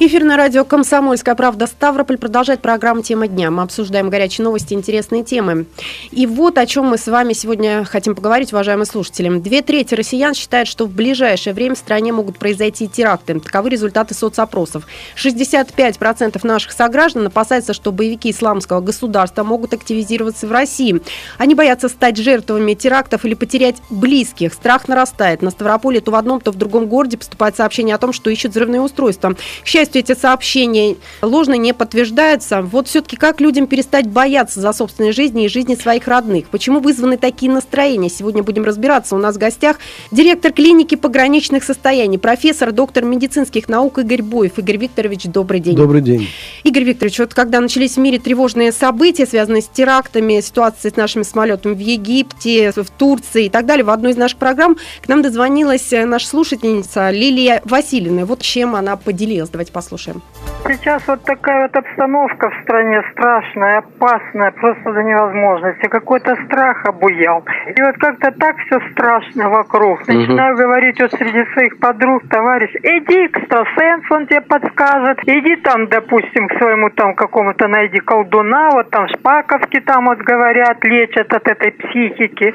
Эфир на радио «Комсомольская правда» Ставрополь продолжает программу «Тема дня». Мы обсуждаем горячие новости, интересные темы. И вот о чем мы с вами сегодня хотим поговорить, уважаемые слушатели. Две трети россиян считают, что в ближайшее время в стране могут произойти теракты. Таковы результаты соцопросов. 65% наших сограждан опасаются, что боевики исламского государства могут активизироваться в России. Они боятся стать жертвами терактов или потерять близких. Страх нарастает. На Ставрополе то в одном, то в другом городе поступает сообщение о том, что ищут взрывные устройства. К счастью, счастью, эти сообщения ложно не подтверждаются. Вот все-таки как людям перестать бояться за собственной жизни и жизни своих родных? Почему вызваны такие настроения? Сегодня будем разбираться. У нас в гостях директор клиники пограничных состояний, профессор, доктор медицинских наук Игорь Боев. Игорь Викторович, добрый день. Добрый день. Игорь Викторович, вот когда начались в мире тревожные события, связанные с терактами, ситуацией с нашими самолетами в Египте, в Турции и так далее, в одной из наших программ к нам дозвонилась наша слушательница Лилия Васильевна. Вот чем она поделилась. Давайте послушаем. Сейчас вот такая вот обстановка в стране страшная, опасная, просто до невозможности. Какой-то страх обуял. И вот как-то так все страшно вокруг. Начинаю угу. говорить вот среди своих подруг, товарищ, иди к экстрасенсу, он тебе подскажет. Иди там, допустим, к своему там какому-то найди колдуна, вот там шпаковки там вот говорят, лечат от этой психики.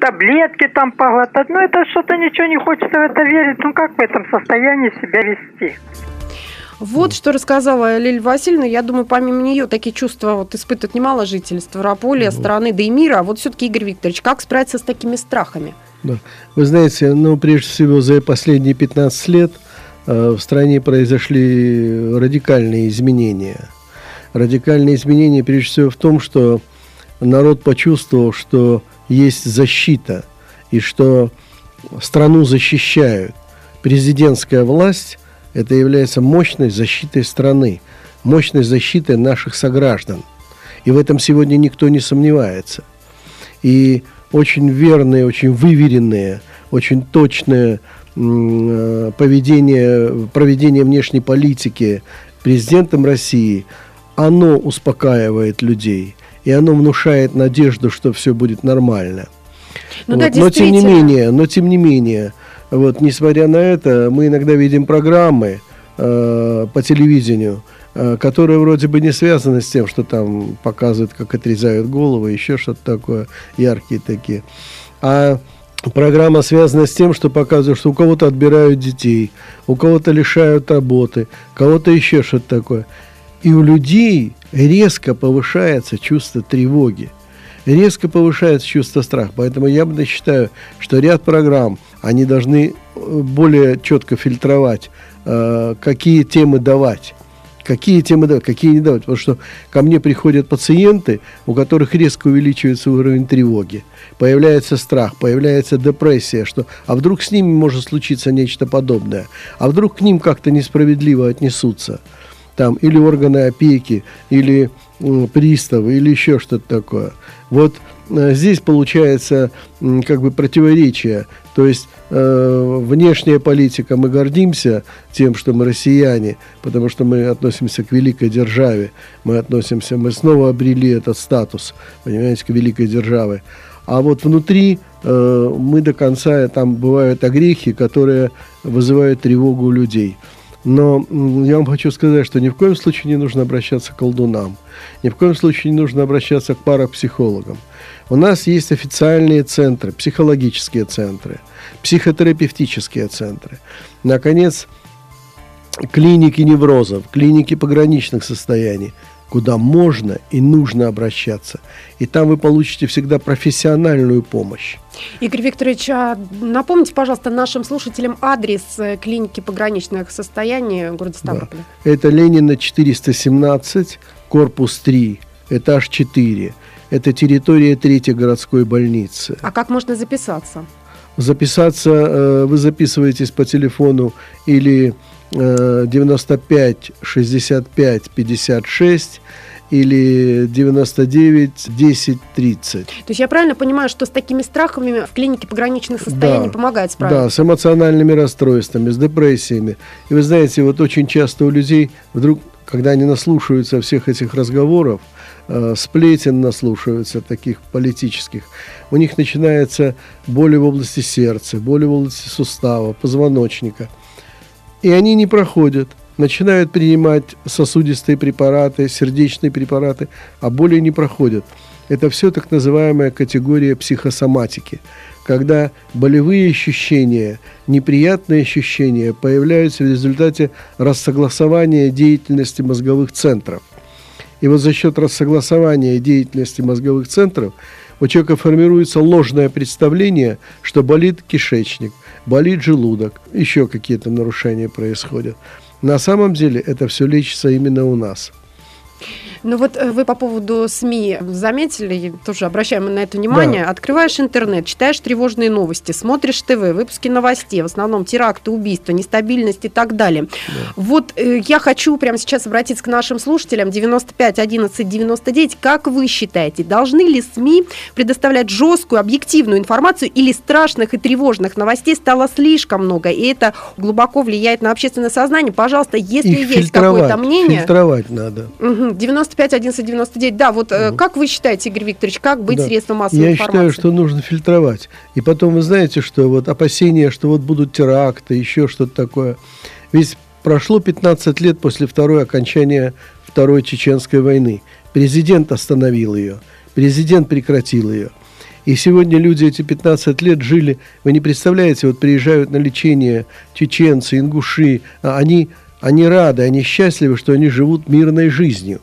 Таблетки там поглотать. Ну это что-то ничего не хочется в это верить. Ну как в этом состоянии себя вести? Вот что рассказала Лилия Васильевна. Я думаю, помимо нее такие чувства вот испытывают немало жителей Ставрополя, ну. страны, да и мира. А вот все-таки, Игорь Викторович, как справиться с такими страхами? Да. Вы знаете, ну, прежде всего, за последние 15 лет э, в стране произошли радикальные изменения. Радикальные изменения, прежде всего, в том, что народ почувствовал, что есть защита, и что страну защищают. Президентская власть это является мощной защитой страны, мощной защитой наших сограждан. И в этом сегодня никто не сомневается. И очень верные, очень выверенные, очень точное э, поведение, проведение внешней политики президентом России, оно успокаивает людей, и оно внушает надежду, что все будет нормально. Ну, вот. да, но тем не менее, но тем не менее, вот, несмотря на это, мы иногда видим программы э, по телевидению, э, которые вроде бы не связаны с тем, что там показывают, как отрезают головы, еще что-то такое, яркие такие. А программа связана с тем, что показывают, что у кого-то отбирают детей, у кого-то лишают работы, кого-то еще что-то такое. И у людей резко повышается чувство тревоги резко повышается чувство страха. Поэтому я бы считаю, что ряд программ, они должны э, более четко фильтровать, э, какие темы давать. Какие темы давать, какие не давать. Потому что ко мне приходят пациенты, у которых резко увеличивается уровень тревоги. Появляется страх, появляется депрессия, что а вдруг с ними может случиться нечто подобное, а вдруг к ним как-то несправедливо отнесутся. Там или органы опеки, или приставы, или еще что-то такое. Вот здесь получается как бы противоречие. То есть э, внешняя политика, мы гордимся тем, что мы россияне, потому что мы относимся к великой державе, мы относимся, мы снова обрели этот статус, понимаете, к великой державе. А вот внутри э, мы до конца, там бывают огрехи, которые вызывают тревогу у людей. Но я вам хочу сказать, что ни в коем случае не нужно обращаться к колдунам. Ни в коем случае не нужно обращаться к парапсихологам. У нас есть официальные центры, психологические центры, психотерапевтические центры. Наконец, клиники неврозов, клиники пограничных состояний – куда можно и нужно обращаться. И там вы получите всегда профессиональную помощь. Игорь Викторович, а напомните, пожалуйста, нашим слушателям адрес э, клиники пограничных состояний города Ставрополя. Да. Это Ленина 417, корпус 3, этаж 4. Это территория третьей городской больницы. А как можно записаться? Записаться э, вы записываетесь по телефону или 95 65 56 или 99 10 30. То есть я правильно понимаю, что с такими страхами в клинике пограничных состояний да, помогает справиться? Да, с эмоциональными расстройствами, с депрессиями. И вы знаете, вот очень часто у людей вдруг, когда они наслушаются всех этих разговоров, э, сплетен наслушиваются таких политических. У них начинается боли в области сердца, боли в области сустава, позвоночника. И они не проходят. Начинают принимать сосудистые препараты, сердечные препараты, а боли не проходят. Это все так называемая категория психосоматики когда болевые ощущения, неприятные ощущения появляются в результате рассогласования деятельности мозговых центров. И вот за счет рассогласования деятельности мозговых центров у человека формируется ложное представление, что болит кишечник, болит желудок, еще какие-то нарушения происходят. На самом деле это все лечится именно у нас – ну вот э, вы по поводу СМИ заметили, тоже обращаем на это внимание. Да. Открываешь интернет, читаешь тревожные новости, смотришь ТВ, выпуски новостей, в основном теракты, убийства, нестабильность и так далее. Да. Вот э, я хочу прямо сейчас обратиться к нашим слушателям. 95 11 99. Как вы считаете, должны ли СМИ предоставлять жесткую, объективную информацию или страшных и тревожных новостей стало слишком много, и это глубоко влияет на общественное сознание? Пожалуйста, если Их есть какое-то мнение... Фильтровать надо. Угу, 95 11 99. Да, вот угу. как вы считаете, Игорь Викторович, как быть да. средством массовой Я информации? Я считаю, что нужно фильтровать. И потом, вы знаете, что вот опасения, что вот будут теракты, еще что-то такое. Ведь прошло 15 лет после второй окончания Второй Чеченской войны. Президент остановил ее, президент прекратил ее. И сегодня люди эти 15 лет жили, вы не представляете, вот приезжают на лечение чеченцы, ингуши, а они они рады, они счастливы, что они живут мирной жизнью.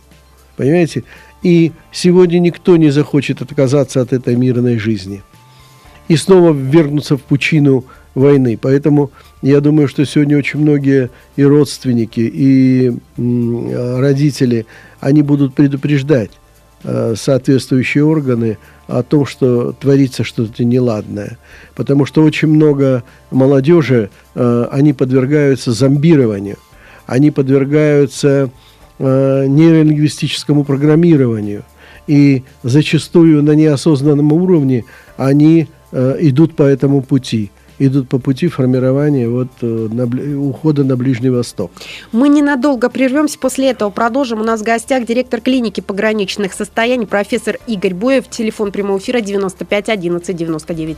Понимаете? И сегодня никто не захочет отказаться от этой мирной жизни. И снова вернуться в пучину войны. Поэтому я думаю, что сегодня очень многие и родственники, и родители, они будут предупреждать э, соответствующие органы о том, что творится что-то неладное. Потому что очень много молодежи, э, они подвергаются зомбированию – они подвергаются э, нейролингвистическому программированию. И зачастую на неосознанном уровне они э, идут по этому пути идут по пути формирования вот, э, на, ухода на Ближний Восток. Мы ненадолго прервемся, после этого продолжим. У нас в гостях директор клиники пограничных состояний, профессор Игорь Боев, телефон прямого эфира 95 11 99.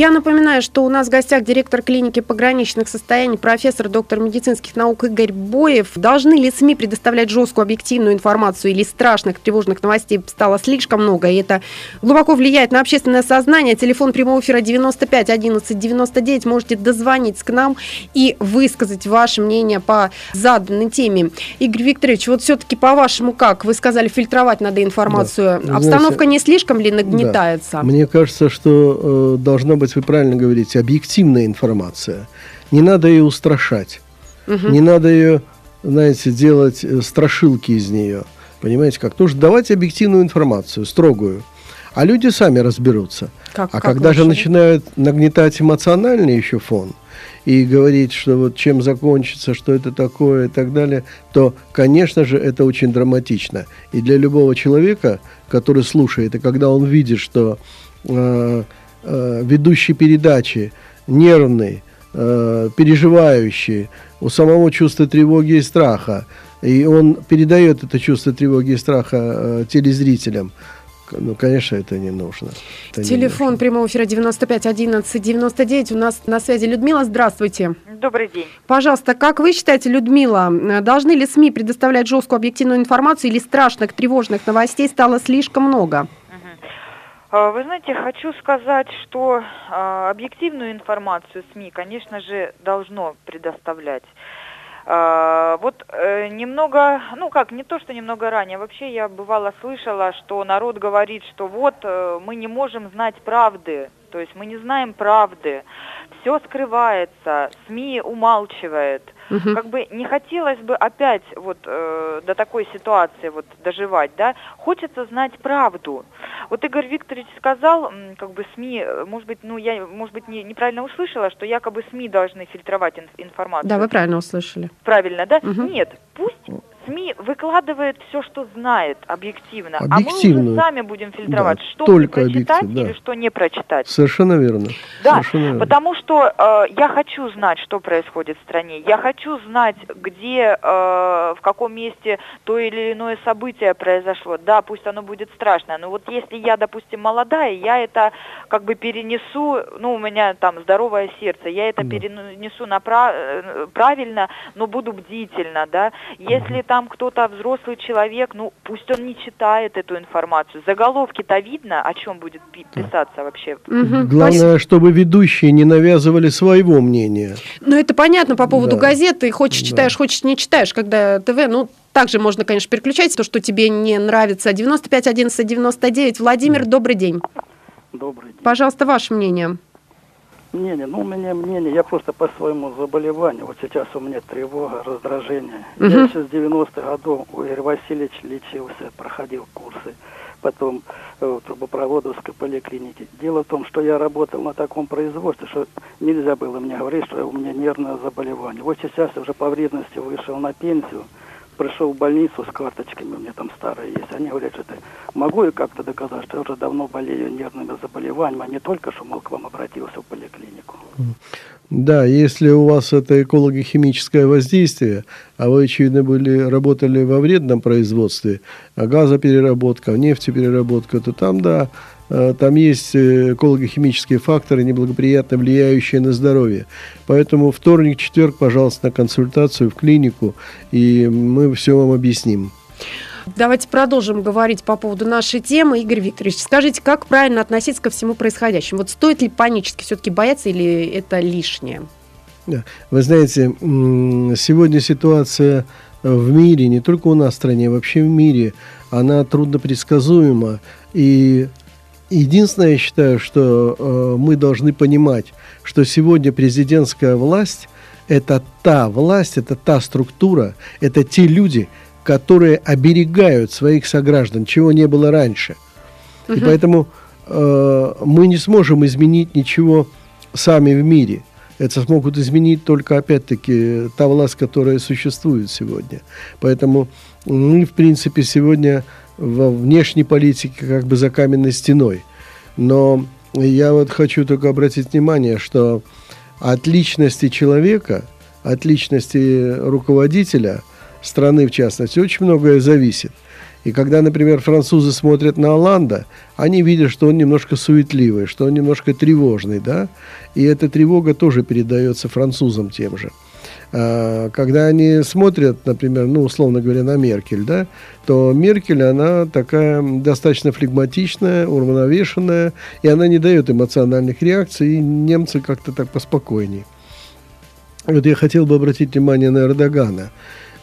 Я напоминаю, что у нас в гостях директор клиники пограничных состояний, профессор, доктор медицинских наук Игорь Боев. Должны ли СМИ предоставлять жесткую объективную информацию или страшных тревожных новостей стало слишком много, и это глубоко влияет на общественное сознание. Телефон прямого эфира 95 11 99. Можете дозвониться к нам и высказать ваше мнение по заданной теме. Игорь Викторович, вот все-таки по-вашему как? Вы сказали, фильтровать надо информацию. Да. Обстановка Знаете, не слишком ли нагнетается? Да. Мне кажется, что э, должно быть, вы правильно говорите, объективная информация. Не надо ее устрашать. Угу. Не надо ее, знаете, делать э, страшилки из нее. Понимаете, как? Нужно давать объективную информацию, строгую. А люди сами разберутся. Как, а как когда же начинают нагнетать эмоциональный еще фон и говорить, что вот чем закончится, что это такое и так далее, то, конечно же, это очень драматично. И для любого человека, который слушает, и когда он видит, что э, э, ведущий передачи нервный, э, переживающий, у самого чувства тревоги и страха, и он передает это чувство тревоги и страха э, телезрителям, ну, конечно, это не нужно. Это Телефон не нужно. прямого эфира 95 11 99. У нас на связи Людмила. Здравствуйте. Добрый день. Пожалуйста, как вы считаете, Людмила, должны ли СМИ предоставлять жесткую объективную информацию или страшных, тревожных новостей стало слишком много? А, вы знаете, хочу сказать, что а, объективную информацию СМИ, конечно же, должно предоставлять. А, вот э, немного, ну как, не то, что немного ранее, вообще я бывало слышала, что народ говорит, что вот э, мы не можем знать правды, то есть мы не знаем правды, все скрывается, СМИ умалчивает – Угу. Как бы не хотелось бы опять вот э, до такой ситуации вот доживать, да? Хочется знать правду. Вот Игорь Викторович сказал, как бы СМИ, э, может быть, ну я, может быть, не, неправильно услышала, что якобы СМИ должны фильтровать информацию. Да, вы правильно услышали. Правильно, да? Угу. Нет, пусть СМИ выкладывает все, что знает, объективно. объективно. А мы уже сами будем фильтровать, Да, что только прочитать да. или что не прочитать. Совершенно верно. Да, Совершенно верно. потому что э, я хочу знать, что происходит в стране. Я хочу знать, где, э, в каком месте то или иное событие произошло. Да, пусть оно будет страшное, но вот если я, допустим, молодая, я это как бы перенесу, ну, у меня там здоровое сердце, я это Да. перенесу напра- э, правильно, но буду бдительно, да. Если там кто-то взрослый человек, ну, пусть он не читает эту информацию. Заголовки-то видно, о чем будет пи- писаться вообще. Мгм, Главное, чтобы ведущие не навязывали своего мнения. Ну, это понятно по поводу Да. газеты. Хочешь Да. читаешь, хочешь не читаешь, когда ТВ, ну, также можно, конечно, переключать то, что тебе не нравится. 95 11 99. Владимир, добрый день. Добрый день. Пожалуйста, ваше мнение. Мнение, ну у меня мнение, я просто по своему заболеванию, вот сейчас у меня тревога, раздражение. Мгм. Я еще с 90-х годов у Игоря Васильевича лечился, проходил курсы, потом э, в трубопроводовской поликлинике. Дело в том, что я работал на таком производстве, что нельзя было мне говорить, что у меня нервное заболевание. Вот сейчас я уже по вредности вышел на пенсию, пришел в больницу с карточками, у меня там старые есть. Они говорят, что это могу я как-то доказать, что я уже давно болею нервными заболеваниями, а не только, что, мол, к вам обратился в поликлинику. Да, если у вас это экологохимическое воздействие, а вы, очевидно, были, работали во вредном производстве, а газопереработка, нефтепереработка, то там, да, там есть э, эколого-химические факторы, неблагоприятно влияющие на здоровье. Поэтому вторник, четверг, пожалуйста, на консультацию в клинику, и мы все вам объясним. Давайте продолжим говорить по поводу нашей темы. Игорь Викторович, скажите, как правильно относиться ко всему происходящему? Вот стоит ли панически все-таки бояться или это лишнее? Вы знаете, сегодня ситуация в мире, не только у нас в стране, а вообще в мире, она труднопредсказуема. И единственное, я считаю, что э, мы должны понимать, что сегодня президентская власть – это та власть, это та структура, это те люди, которые оберегают своих сограждан, чего не было раньше. И поэтому э, мы не сможем изменить ничего сами в мире. Это смогут изменить только, опять-таки, та власть, которая существует сегодня. Поэтому мы, в принципе, сегодня во внешней политике как бы за каменной стеной. Но я вот хочу только обратить внимание, что от личности человека, от личности руководителя страны, в частности, очень многое зависит. И когда, например, французы смотрят на Оланда, они видят, что он немножко суетливый, что он немножко тревожный, да, и эта тревога тоже передается французам тем же. А, Когда они смотрят, например, ну, условно говоря, на Меркель, да, то Меркель, она такая достаточно флегматичная, уравновешенная, и она не дает эмоциональных реакций, и немцы как-то так поспокойней. Вот я хотел бы обратить внимание на Эрдогана.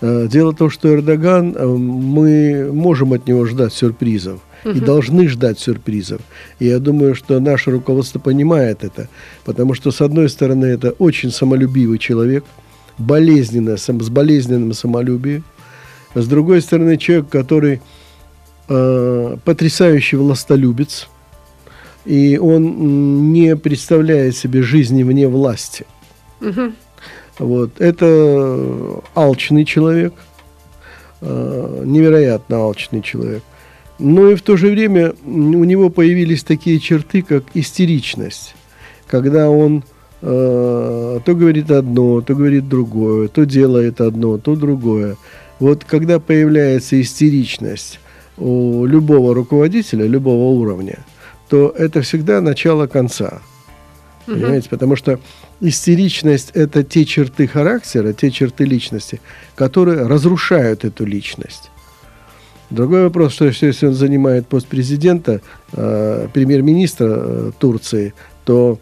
Э, Дело в том, что Эрдоган, э, мы можем от него ждать сюрпризов и должны ждать сюрпризов. И я думаю, что наше руководство понимает это, потому что, с одной стороны, это очень самолюбивый человек, болезненно, сам- с болезненным самолюбием, с другой стороны, человек, который э, потрясающий властолюбец, и он не представляет себе жизни вне власти. Мгм. Вот. Это алчный человек, э, невероятно алчный человек. Но и в то же время у него появились такие черты, как истеричность, когда он то говорит одно, то говорит другое, то делает одно, то другое. Вот когда появляется истеричность у любого руководителя, любого уровня, то это всегда начало конца. Понимаете? Потому что истеричность – это те черты характера, те черты личности, которые разрушают эту личность. Другой вопрос, что если он занимает пост президента, э, премьер-министра э, Турции, то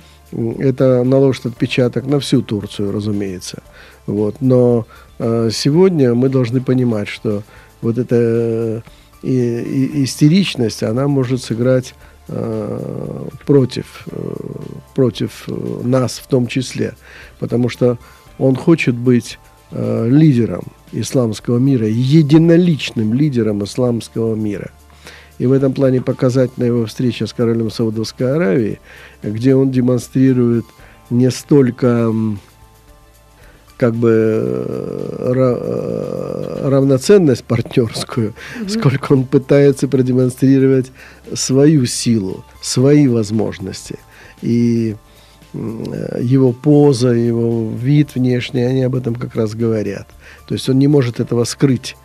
это наложит отпечаток на всю Турцию, разумеется. Вот. Но э, сегодня мы должны понимать, что вот эта э, и- истеричность, она может сыграть э, против, э, против э, нас в том числе. Потому что он хочет быть э, лидером исламского мира, единоличным лидером исламского мира. И в этом плане показательна его встреча с королем Саудовской Аравии, где он демонстрирует не столько как бы э, э, равноценность партнерскую, mm-hmm. сколько он пытается продемонстрировать свою силу, свои возможности. И его поза, его вид внешний, они об этом как раз говорят. То есть он не может этого скрыть.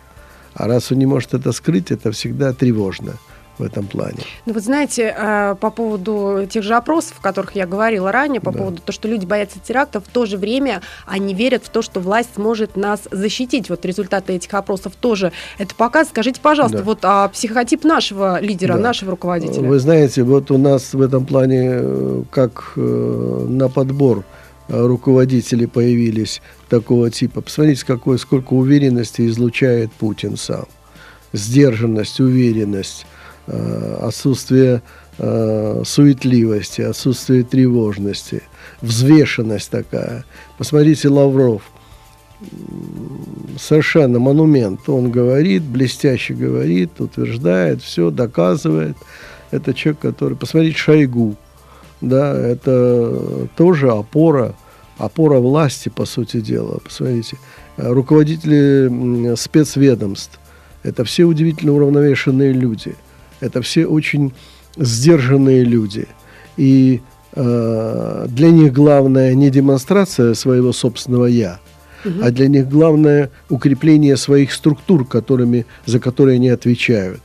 А раз он не может это скрыть, это всегда тревожно в этом плане. Ну, вот знаете, э, по поводу тех же опросов, о которых я говорила ранее, по да. поводу того, что люди боятся терактов, в то же время они верят в то, что власть сможет нас защитить. Вот результаты этих опросов тоже это показывают. Скажите, пожалуйста, да. вот а психотип нашего лидера, да. нашего руководителя? Вы знаете, вот у нас в этом плане э, как э, на подбор руководители появились такого типа. Посмотрите, какой, сколько уверенности излучает Путин сам. Сдержанность, уверенность, Э, отсутствие э, суетливости, отсутствие тревожности, взвешенность такая. Посмотрите, Лавров, совершенно монумент. Он говорит, блестяще говорит, утверждает, все, доказывает. Это человек, который... Посмотрите, Шойгу, да, это тоже опора, опора власти, по сути дела. Посмотрите, руководители спецведомств, это все удивительно уравновешенные люди – это все очень сдержанные люди. И э, для них главное не демонстрация своего собственного «я», угу. а для них главное укрепление своих структур, которыми, за которые они отвечают.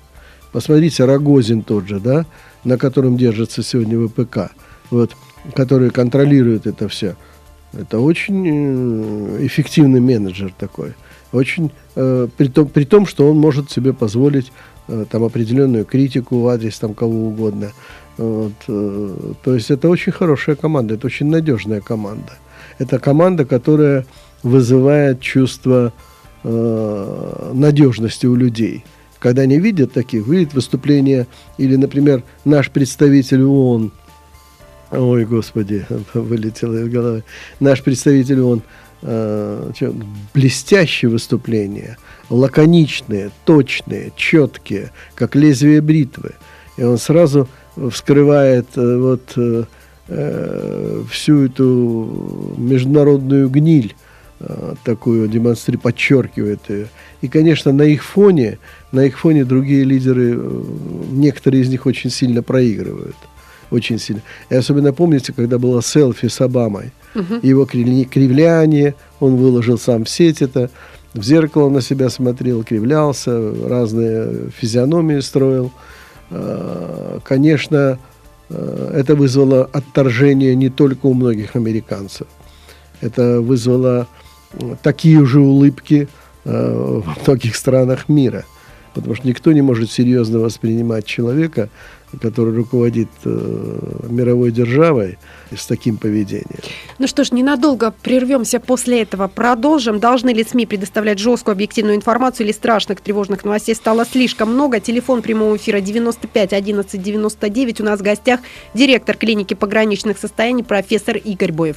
Посмотрите, Рогозин тот же, да, на котором держится сегодня ВПК, вот, который контролирует это все. Это очень э, эффективный менеджер такой. Очень, э, при, том, при том, что он может себе позволить Э, там определенную критику в адрес там кого угодно. Вот. То есть это очень хорошая команда, это очень надежная команда. Это команда, которая вызывает чувство э, надежности у людей. Когда они видят таких, видят выступления, или, например, наш представитель ООН, ой, господи, вылетело из головы, наш представитель ООН, э, блестящее выступление – лаконичные, точные, четкие, как лезвие бритвы. И он сразу вскрывает э, вот э, э, всю эту международную гниль, э, такую демонстрирует, подчеркивает ее. И, конечно, на их фоне, на их фоне другие лидеры, э, некоторые из них очень сильно проигрывают. Очень сильно. И особенно помните, когда было селфи с Обамой, угу. его кривляние, он выложил сам в сеть это, в зеркало на себя смотрел, кривлялся, разные физиономии строил. А, конечно, а, это вызвало отторжение не только у многих американцев. Это вызвало такие же улыбки а, во многих странах мира. Потому что никто не может серьезно воспринимать человека, который руководит э, мировой державой с таким поведением. Ну что ж, ненадолго прервемся после этого. Продолжим. Должны ли СМИ предоставлять жесткую объективную информацию или страшных тревожных новостей стало слишком много? Телефон прямого эфира 95 11 99. У нас в гостях директор клиники пограничных состояний профессор Игорь Боев.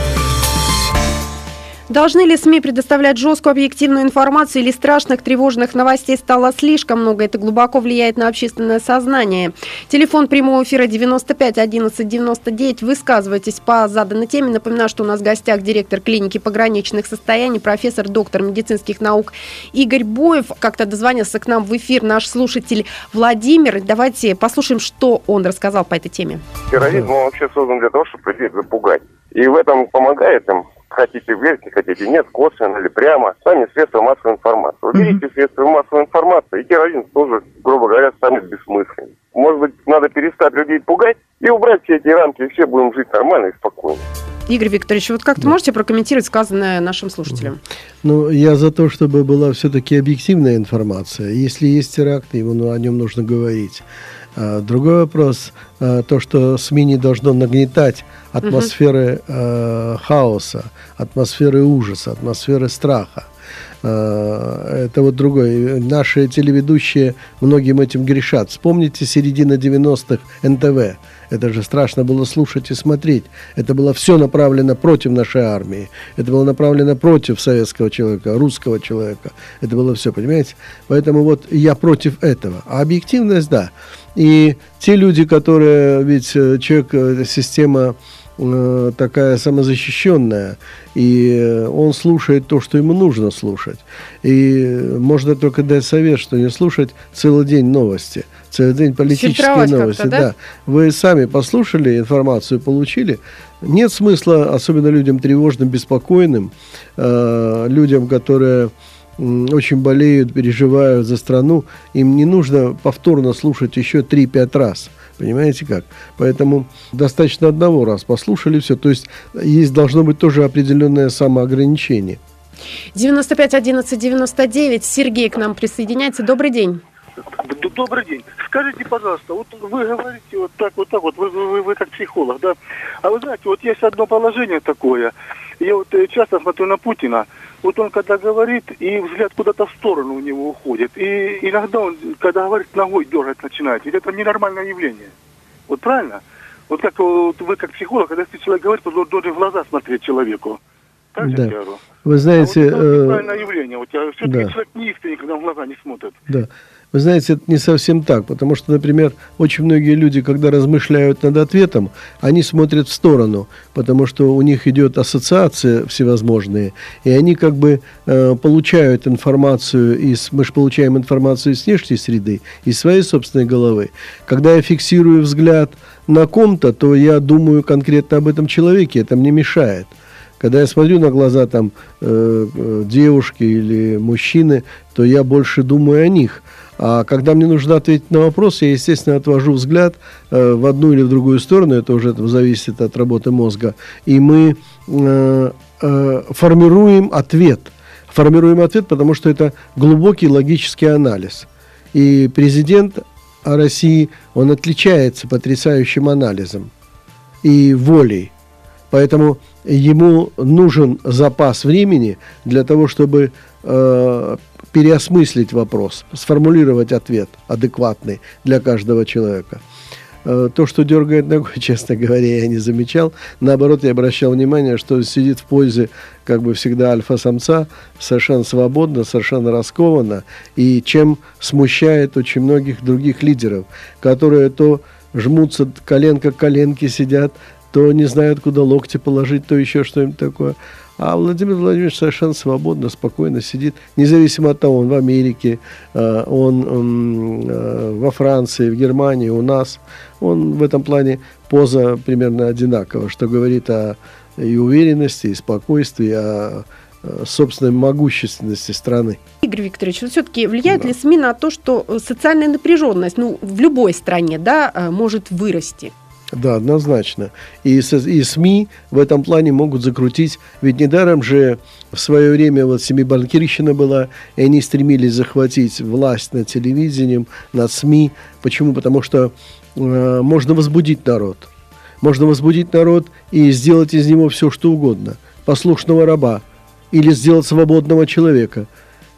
Должны ли СМИ предоставлять жесткую объективную информацию или страшных тревожных новостей стало слишком много? Это глубоко влияет на общественное сознание. Телефон прямого эфира 95 11 99. Высказывайтесь по заданной теме. Напоминаю, что у нас в гостях директор клиники пограничных состояний, профессор, доктор медицинских наук Игорь Боев. Как-то дозвонился к нам в эфир наш слушатель Владимир. Давайте послушаем, что он рассказал по этой теме. Терроризм вообще создан для того, чтобы людей запугать. И в этом помогает им хотите верьте, хотите нет, косвенно или прямо, сами средства массовой информации. Уберите mm-hmm. средства массовой информации, и терроризм тоже, грубо говоря, станет бессмысленным. Может быть, надо перестать людей пугать и убрать все эти рамки, и все будем жить нормально и спокойно. Игорь Викторович, вот как-то да. можете прокомментировать сказанное нашим слушателям? Ну, я за то, чтобы была все-таки объективная информация. Если есть теракт, его, ну, о нем нужно говорить. А, другой вопрос, то, что СМИ не должно нагнетать атмосферы угу. хаоса, атмосферы ужаса, атмосферы страха. А, это вот другое. Наши телеведущие многим этим грешат. Вспомните середина 90-х НТВ. Это же страшно было слушать и смотреть. Это было все направлено против нашей армии. Это было направлено против советского человека, русского человека. Это было все, понимаете? Поэтому вот я против этого. А объективность, да. И те люди, которые, ведь э, человек, э, система э, такая самозащищенная, и он слушает то, что ему нужно слушать. И можно только дать совет, что не слушать целый день новости, целый день политические новости. Да? да. Вы сами послушали информацию, получили. Нет смысла, особенно людям тревожным, беспокойным, э, людям, которые очень болеют, переживают за страну, им не нужно повторно слушать еще 3-5 раз. Понимаете как? Поэтому достаточно одного раз послушали все. То есть есть должно быть тоже определенное самоограничение. 95 11 99. Сергей к нам присоединяется. Добрый день. Добрый день. Скажите, пожалуйста, вот вы говорите вот так, вот так вот, вы, вы, вы как психолог, да? А вы знаете, вот есть одно положение такое. Я вот э, часто смотрю на Путина, вот он когда говорит, и взгляд куда-то в сторону у него уходит. И иногда он, когда говорит, ногой дергать начинает. Ведь это ненормальное явление. Вот правильно? Вот как вот вы как психолог, когда человек говорит, то должен в глаза смотреть человеку. Так да. Вы знаете... А вот это э... неправильное явление. Вот, все-таки да. человек не искренне, когда в глаза не смотрит. Да. Вы знаете, это не совсем так, потому что, например, очень многие люди, когда размышляют над ответом, они смотрят в сторону, потому что у них идет ассоциация всевозможные, и они как бы э, получают информацию из, мы же получаем информацию из внешней среды, из своей собственной головы. Когда я фиксирую взгляд на ком-то, то я думаю конкретно об этом человеке, это мне мешает. Когда я смотрю на глаза там э, э девушки или мужчины, то я больше думаю о них. А когда мне нужно ответить на вопрос, я, естественно, отвожу взгляд э, в одну или в другую сторону, это уже это зависит от работы мозга, и мы э, э, формируем ответ. Формируем ответ, потому что это глубокий логический анализ. И президент России, он отличается потрясающим анализом и волей. Поэтому ему нужен запас времени для того, чтобы переосмыслить вопрос, сформулировать ответ адекватный для каждого человека. Э, то, что дергает ногой, честно говоря, я не замечал. Наоборот, я обращал внимание, что сидит в пользе, как бы всегда, альфа-самца, совершенно свободно, совершенно раскованно, и чем смущает очень многих других лидеров, которые то жмутся коленка к коленке сидят, то не знают, куда локти положить, то еще что-нибудь такое. А Владимир Владимирович совершенно свободно, спокойно сидит, независимо от того, он в Америке, э, он э, во Франции, в Германии, у нас. Он в этом плане поза примерно одинакова, что говорит о и уверенности, и спокойствии, о собственной могущественности страны. Игорь Викторович, вот все-таки влияет да. ли СМИ на то, что социальная напряженность ну, в любой стране да, э, может вырасти? Да, однозначно. И, и СМИ в этом плане могут закрутить. Ведь недаром же в свое время вот семибанкирщина была, и они стремились захватить власть над телевидением, над СМИ. Почему? Потому что э, можно возбудить народ. Можно возбудить народ и сделать из него все, что угодно. Послушного раба или сделать свободного человека.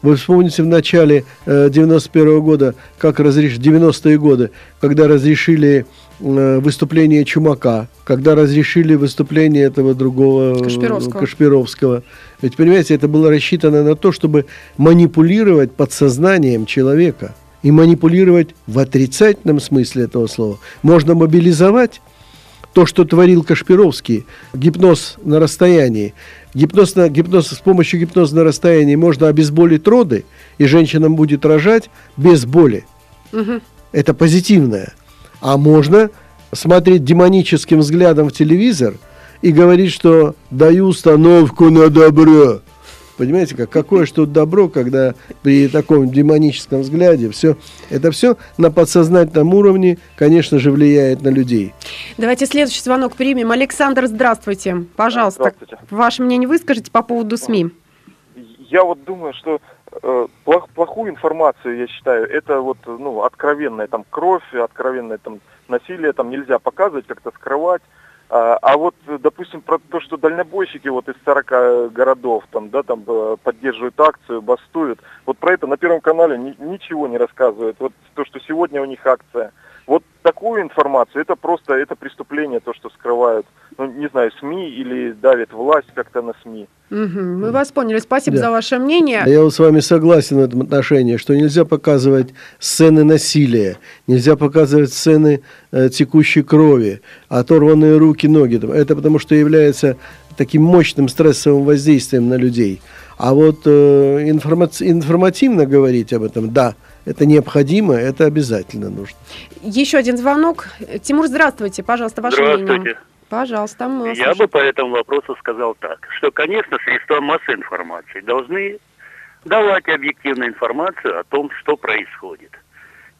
Вы вспомните в начале э, 91 -го года, как разреш... 90-е годы, когда разрешили Э, выступление Чумака, когда разрешили выступление этого другого э, Кашпировского. Кашпировского. Ведь, понимаете, это было рассчитано на то, чтобы манипулировать подсознанием человека. И манипулировать в отрицательном смысле этого слова. Можно мобилизовать то, что творил Кашпировский, гипноз на расстоянии. Гипноз, на, гипноз, с помощью гипноза на расстоянии можно обезболить роды, и женщинам будет рожать без боли. Угу. Это позитивное. А можно смотреть демоническим взглядом в телевизор и говорить, что даю установку на добро. Понимаете, как какое что добро, когда при таком демоническом взгляде все это все на подсознательном уровне, конечно же, влияет на людей. Давайте следующий звонок примем. Александр, здравствуйте. Пожалуйста, здравствуйте. ваше мнение выскажите по поводу СМИ. Я вот думаю, что плох, плохую информацию, я считаю, это вот, ну, откровенная там кровь, откровенное там насилие, там нельзя показывать, как-то скрывать. А, а вот, допустим, про то, что дальнобойщики вот из 40 городов там, да, там э, поддерживают акцию, бастуют, вот про это на Первом канале ни, ничего не рассказывают. Вот то, что сегодня у них акция – вот такую информацию, это просто, это преступление, то, что скрывают, ну, не знаю, СМИ или давит власть как-то на СМИ. Угу, мы вас поняли, спасибо да. за ваше мнение. Я вот с вами согласен в этом отношении, что нельзя показывать сцены насилия, нельзя показывать сцены э, текущей крови, оторванные руки, ноги. Это потому что является таким мощным стрессовым воздействием на людей. А вот э, информати- информативно говорить об этом, да, это необходимо, это обязательно нужно. Еще один звонок. Тимур, здравствуйте, пожалуйста, ваше здравствуйте. мнение. Пожалуйста, мы Я слушаем. бы по этому вопросу сказал так, что, конечно, средства массовой информации должны давать объективную информацию о том, что происходит.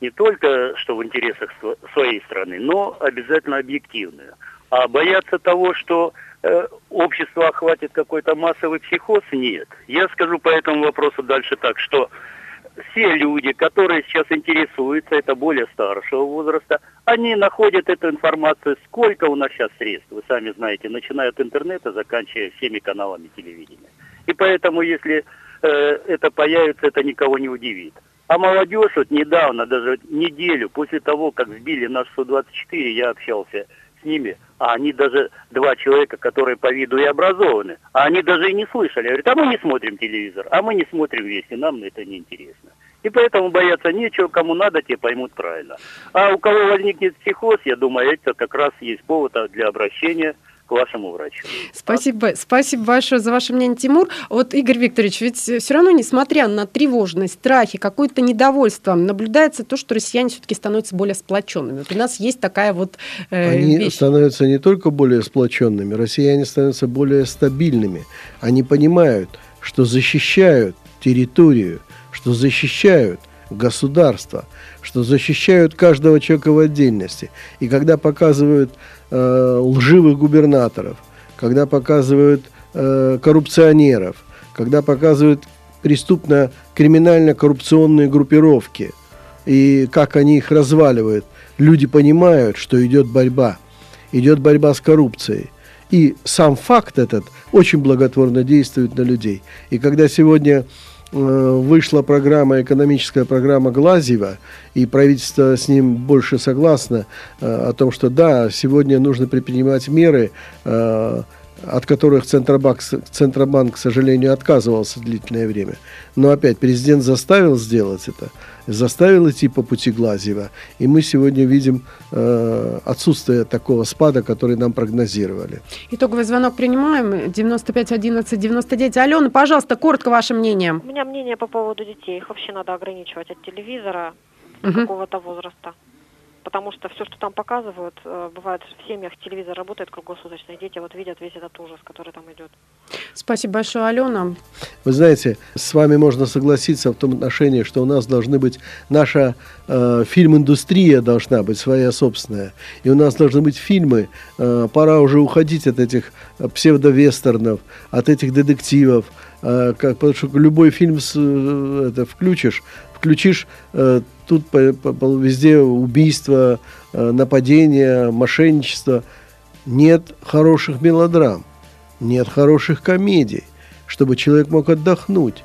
Не только, что в интересах своей страны, но обязательно объективную. А бояться того, что э, общество охватит какой-то массовый психоз, нет. Я скажу по этому вопросу дальше так, что все люди, которые сейчас интересуются, это более старшего возраста, они находят эту информацию, сколько у нас сейчас средств, вы сами знаете, начиная от интернета, заканчивая всеми каналами телевидения. И поэтому, если э, это появится, это никого не удивит. А молодежь вот недавно, даже неделю после того, как сбили наш Су-24, я общался с ними, а они даже, два человека, которые по виду и образованы, а они даже и не слышали. Говорят, а мы не смотрим телевизор, а мы не смотрим вести, нам это не интересно. И поэтому бояться нечего, кому надо, те поймут правильно. А у кого возникнет психоз, я думаю, это как раз есть повод для обращения к вашему врачу. Спасибо, спасибо большое за ваше мнение, Тимур. Вот, Игорь Викторович, ведь все равно, несмотря на тревожность, страхи, какое-то недовольство, наблюдается то, что россияне все-таки становятся более сплоченными. Вот у нас есть такая вот э, Они вещь. становятся не только более сплоченными, россияне становятся более стабильными. Они понимают, что защищают территорию, что защищают государство, что защищают каждого человека в отдельности. И когда показывают э, лживых губернаторов, когда показывают э, коррупционеров, когда показывают преступно-криминально-коррупционные группировки и как они их разваливают, люди понимают, что идет борьба, идет борьба с коррупцией. И сам факт этот очень благотворно действует на людей. И когда сегодня вышла программа, экономическая программа Глазьева, и правительство с ним больше согласно э, о том, что да, сегодня нужно предпринимать меры, э, от которых Центробанк, Центробанк, к сожалению, отказывался длительное время. Но опять президент заставил сделать это, заставил идти по пути Глазьева. И мы сегодня видим э, отсутствие такого спада, который нам прогнозировали. Итоговый звонок принимаем. 95 11 99. Алена, пожалуйста, коротко ваше мнение. У меня мнение по поводу детей. Их вообще надо ограничивать от телевизора угу. какого-то возраста потому что все, что там показывают, э, бывает в семьях телевизор работает круглосуточно, и дети вот видят весь этот ужас, который там идет. Спасибо большое, Алена. Вы знаете, с вами можно согласиться в том отношении, что у нас должны быть наша э, фильм-индустрия должна быть своя собственная, и у нас должны быть фильмы. Э, пора уже уходить от этих э, псевдовестернов, от этих детективов, э, как, потому что любой фильм с, э, это включишь, включишь э, тут по, по, везде убийства, э, нападения, мошенничество. Нет хороших мелодрам, нет хороших комедий, чтобы человек мог отдохнуть.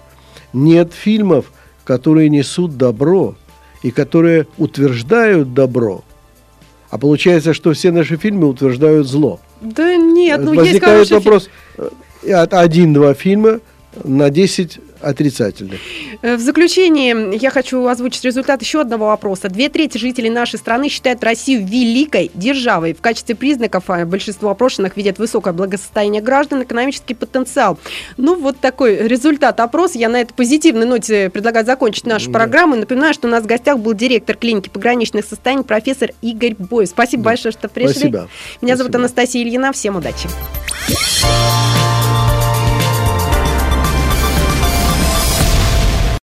Нет фильмов, которые несут добро и которые утверждают добро. А получается, что все наши фильмы утверждают зло. Да нет, ну Возникает есть вопрос, фильм. Э, один-два фильма на 10 отрицательных. Э, в заключение я хочу озвучить результат еще одного вопроса. Две трети жителей нашей страны считают Россию великой державой. В качестве признаков а, большинство опрошенных видят высокое благосостояние граждан, экономический потенциал. Ну, вот такой результат опроса. Я на этой позитивной ноте предлагаю закончить нашу да. программу. Напоминаю, что у нас в гостях был директор клиники пограничных состояний профессор Игорь Боев. Спасибо да. большое, что пришли. Спасибо. Меня Спасибо. зовут Анастасия Ильина. Всем удачи.